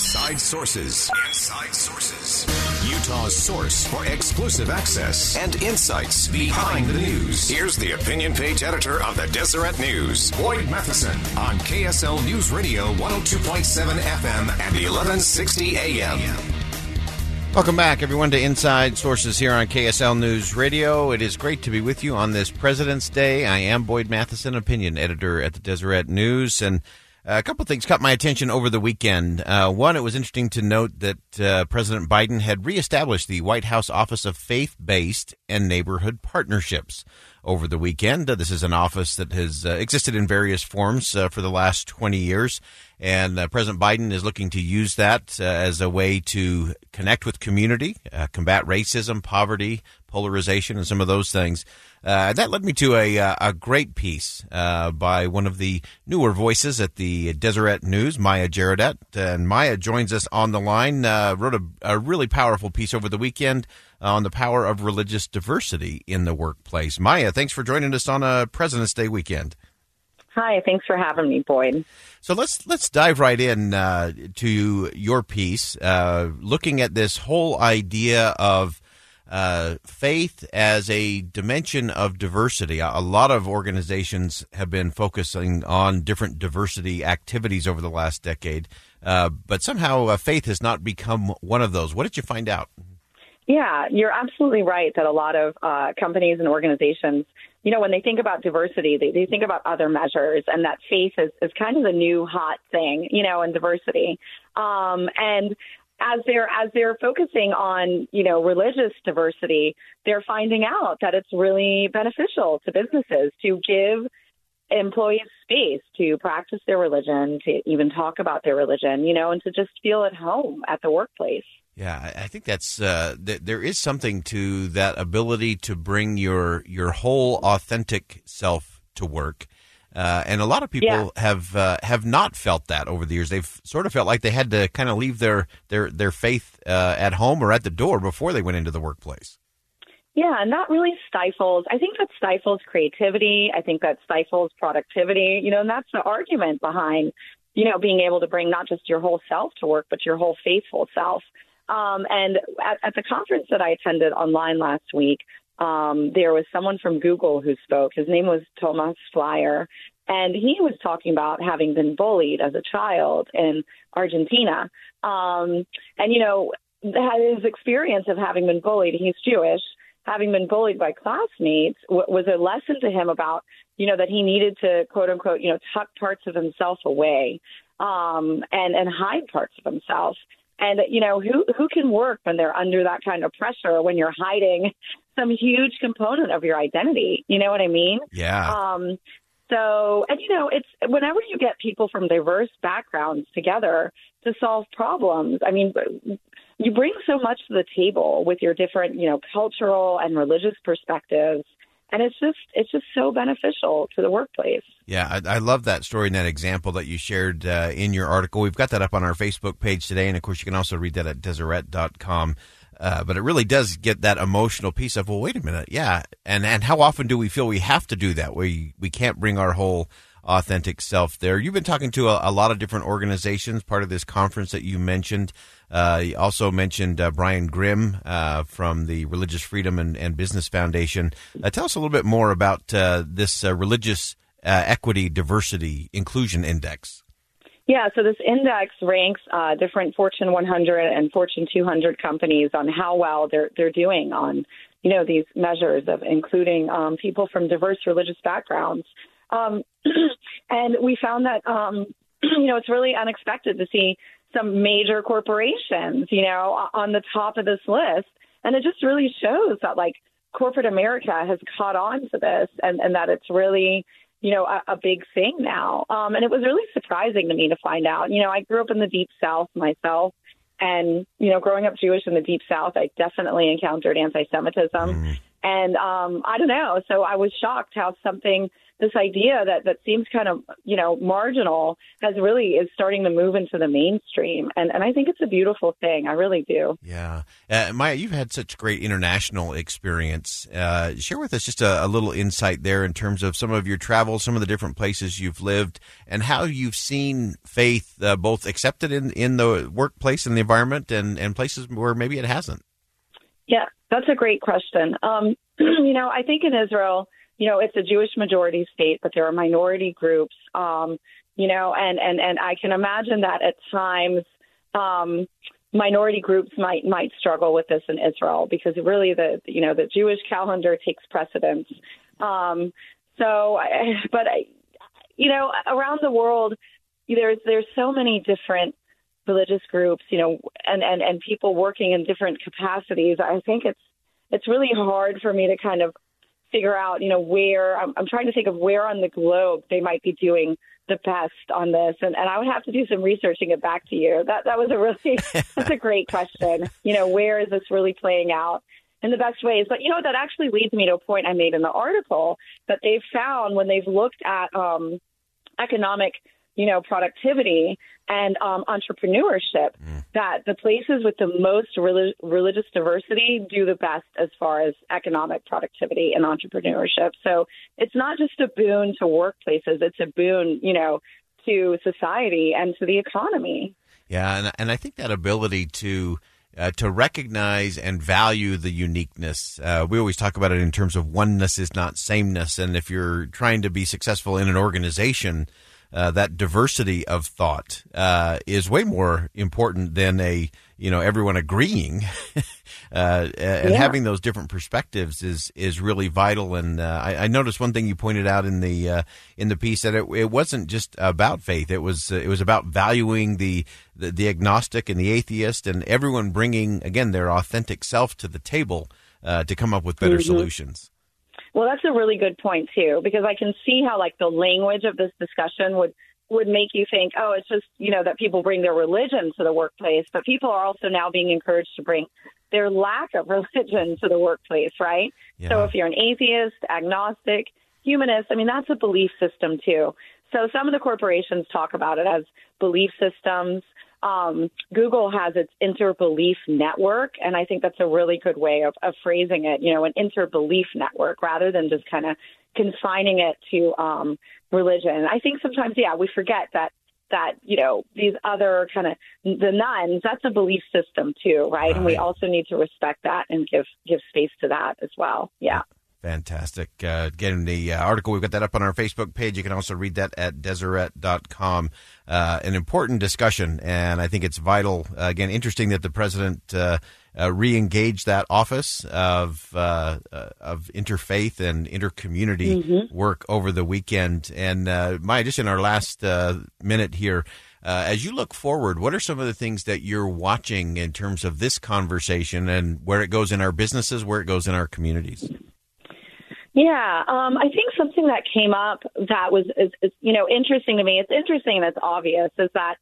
Inside Sources. Inside Sources. Utah's source for exclusive access and insights behind the news. Here's the opinion page editor of the Deseret News, Boyd Matheson, on KSL News Radio 102.7 FM and 1160 AM. Welcome back, everyone, to Inside Sources here on KSL News Radio. It is great to be with you on this President's Day. I am Boyd Matheson, opinion editor at the Deseret News, and a couple of things caught my attention over the weekend. Uh, one, it was interesting to note that uh, President Biden had reestablished the White House Office of Faith Based and Neighborhood Partnerships over the weekend. Uh, this is an office that has uh, existed in various forms uh, for the last 20 years. And uh, President Biden is looking to use that uh, as a way to connect with community, uh, combat racism, poverty, polarization, and some of those things. That led me to a, a great piece by one of the newer voices at the Deseret News, Maya Jaradat. And Maya joins us on the line, wrote a, a really powerful piece over the weekend on the power of religious diversity in the workplace. Maya, thanks for joining us on a President's Day weekend. Hi, thanks for having me, Boyd. So let's let's dive right in uh, to your piece, uh, looking at this whole idea of uh, faith as a dimension of diversity. A, lot of organizations have been focusing on different diversity activities over the last decade, uh, but somehow uh, faith has not become one of those. What did you find out? Yeah, you're absolutely right that a lot of uh, companies and organizations, you know, when they think about diversity, they, they think about other measures, and that faith is, is kind of the new hot thing, you know, in diversity. Um, and as they're as they're focusing on you know religious diversity, they're finding out that it's really beneficial to businesses to give employees space to practice their religion, to even talk about their religion, you know, and to just feel at home at the workplace. Yeah, I think that's uh, th- there is something to that ability to bring your your whole authentic self to work. Uh, and a lot of people yeah. have uh, have not felt that over the years. They've sort of felt like they had to kind of leave their their their faith uh, at home or at the door before they went into the workplace. Yeah, and that really stifles. I think that stifles creativity. I think that stifles productivity. You know, and that's the argument behind you know being able to bring not just your whole self to work, but your whole faithful self. Um, and at, at the conference that I attended online last week, um, there was someone from Google who spoke. His name was Thomas Flyer, and he was talking about having been bullied as a child in Argentina. Um, and, you know, his experience of having been bullied, he's Jewish, having been bullied by classmates w- was a lesson to him about, you know, that he needed to, quote unquote, you know, tuck parts of himself away um, and, and hide parts of himself. And you know, who who can work when they're under that kind of pressure when you're hiding some huge component of your identity? You know what I mean? Yeah. Um so, and you know, it's whenever you get people from diverse backgrounds together to solve problems, I mean, you bring so much to the table with your different, you know, cultural and religious perspectives and it's just it's just so beneficial to the workplace. Yeah, I, I love that story and that example that you shared uh, in your article. We've got that up on our Facebook page today, and of course, you can also read that at Deseret.com. Uh, but it really does get that emotional piece of well, wait a minute, yeah, and and how often do we feel we have to do that? We we can't bring our whole authentic self there. You've been talking to a, a lot of different organizations, part of this conference that you mentioned. Uh, you also mentioned uh, Brian Grim uh, from the Religious Freedom and, and Business Foundation. Uh, tell us a little bit more about uh, this uh, Religious Equity, Diversity, Inclusion Index. Yeah, so this index ranks different Fortune 100 and Fortune 200 companies on how well they're they're doing on you know these measures of including um, people from diverse religious backgrounds. Um, and we found that um, you know it's really unexpected to see some major corporations, you know, on the top of this list. And it just really shows that like corporate America has caught on to this and, and that it's really you know, a, a big thing now. Um, and it was really surprising to me to find out. You know, I grew up in the deep South myself. And, you know, growing up Jewish in the deep South, I definitely encountered anti Semitism. Mm. And um, I don't know. So I was shocked how something this idea that that seems kind of you know marginal has really is starting to move into the mainstream. And and I think it's a beautiful thing. I really do. Yeah. Uh, Maya you've had such great international experience. Uh, share with us just a, a, little insight there in terms of some of your travels some of the different places you've lived and how you've seen faith uh, both accepted in in the workplace and the environment and and places where maybe it hasn't. Yeah that's a great question. Um, you know I think in Israel you know, it's a Jewish majority state, but there are minority groups, um, you know, and, and, and I can imagine that at times, um, minority groups might, might struggle with this in Israel because really the, you know, the Jewish calendar takes precedence. Um, so, I, but I, you know, around the world, there's, there's so many different religious groups, you know, and, and, and people working in different capacities. I think it's, it's really hard for me to kind of figure out, you know, where I'm, I'm trying to think of where on the globe they might be doing the best on this, and, and I would have to do some research and get back to you. That that was a really that's a great question. You know, where is this really playing out? in the best ways. But you know, that actually leads me to a point I made in the article that they've found when they've looked at um, economic you know, productivity and um, entrepreneurship, mm. that the places with the most relig- religious diversity do the best as far as economic productivity and entrepreneurship. So it's not just a boon to workplaces, it's a boon, you know, to society and to the economy. Yeah, and, and I think that ability to uh, to recognize and value the uniqueness. Uh, we always talk about it in terms of oneness is not sameness, and if you're trying to be successful in an organization, uh, that diversity of thought uh, is way more important than a you know everyone agreeing uh, and yeah. having those different perspectives is is really vital and uh, I, I, noticed one thing you pointed out in the uh, in the piece that it, it wasn't just about faith it was uh, it was about valuing the, the, the agnostic and the atheist and everyone bringing again their authentic self to the table to come up with better mm-hmm. solutions well, that's a really good point too, because I can see how like the language of this discussion would would make you think, oh, it's just you know that people bring their religion to the workplace, but people are also now being encouraged to bring their lack of religion to the workplace, right? Yeah. So if you're an atheist, agnostic, humanist, I mean that's a belief system too. So some of the corporations talk about it as belief systems. Um, Google has its interbelief network, and I think that's a really good way of, of phrasing it. You know, an interbelief network rather than just kind of confining it to um, religion. I think sometimes, yeah, we forget that that you know these other kind of the nones that's a belief system too right? right and we also need to respect that and give give space to that as well yeah Fantastic. Uh, getting the uh, article, we've got that up on our Facebook page. You can also read that at Deseret.com. Uh, an important discussion, and I think it's vital. Uh, again, interesting that the president uh, uh, re-engaged that office of uh, of interfaith and intercommunity mm-hmm. work over the weekend. And my addition, our last minute here, as you look forward, what are some of the things that you're watching in terms of this conversation and where it goes in our businesses, where it goes in our communities? Yeah, um, I think something that came up that was, is, is, you know, interesting to me. It's interesting and it's obvious is that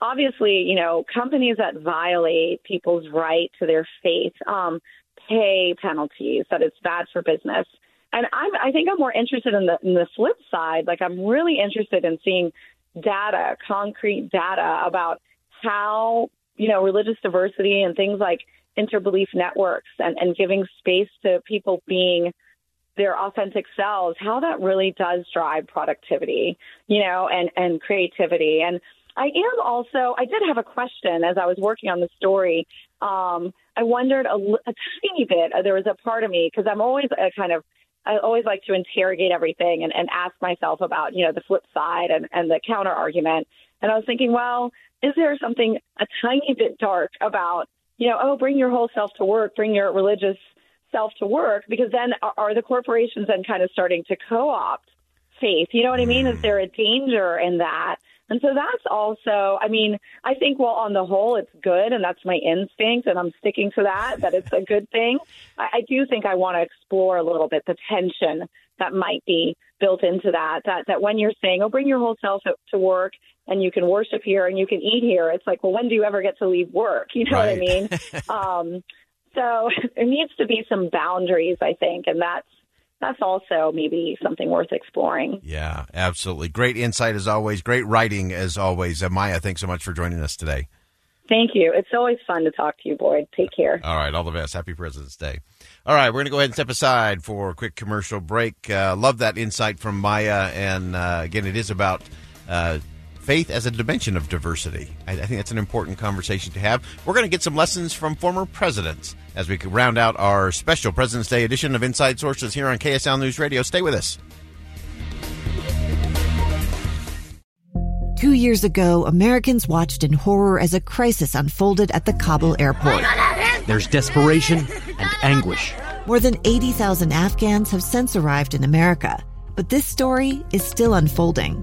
obviously, you know, companies that violate people's right to their faith um, pay penalties. That it's bad for business. And I'm, I think I'm more interested in the in the flip side. Like I'm really interested in seeing data, concrete data about how you know religious diversity and things like interbelief networks and, and giving space to people being their authentic selves, how that really does drive productivity, you know, and, and creativity. And I am also, I did have a question as I was working on the story. Um, I wondered a, a tiny bit, uh, there was a part of me, because I'm always a kind of, I always like to interrogate everything and, and ask myself about, you know, the flip side and, and the counter argument. And I was thinking, well, is there something a tiny bit dark about, you know, oh, bring your whole self to work, bring your religious self to work because then are the corporations then kind of starting to co-opt faith? You know what I mean? Is there a danger in that? And so that's also, I mean, I think, well, on the whole, it's good, and that's my instinct, and I'm sticking to that, that it's a good thing. I, I do think I want to explore a little bit the tension that might be built into that that that when you're saying, "Oh, bring your whole self to work and you can worship here and you can eat here," it's like, well, when do you ever get to leave work? You know right. what I mean? um, so there needs to be some boundaries, I think, and that's that's also maybe something worth exploring. Yeah, absolutely. Great insight as always. Great writing as always. Uh, Maya, thanks so much for joining us today. Thank you. It's always fun to talk to you, Boyd. Take care. All right. All the best. Happy President's Day. All right. We're going to go ahead and step aside for a quick commercial break. Uh, love that insight from Maya. And uh, again, it is about uh, faith as a dimension of diversity. I, I, think that's an important conversation to have. We're going to get some lessons from former presidents as we round out our special President's Day edition of Inside Sources here on KSL News Radio. Stay with us. Two years ago, Americans watched in horror as a crisis unfolded at the Kabul airport. There's desperation and anguish. More than 80,000 Afghans have since arrived in America, but this story is still unfolding.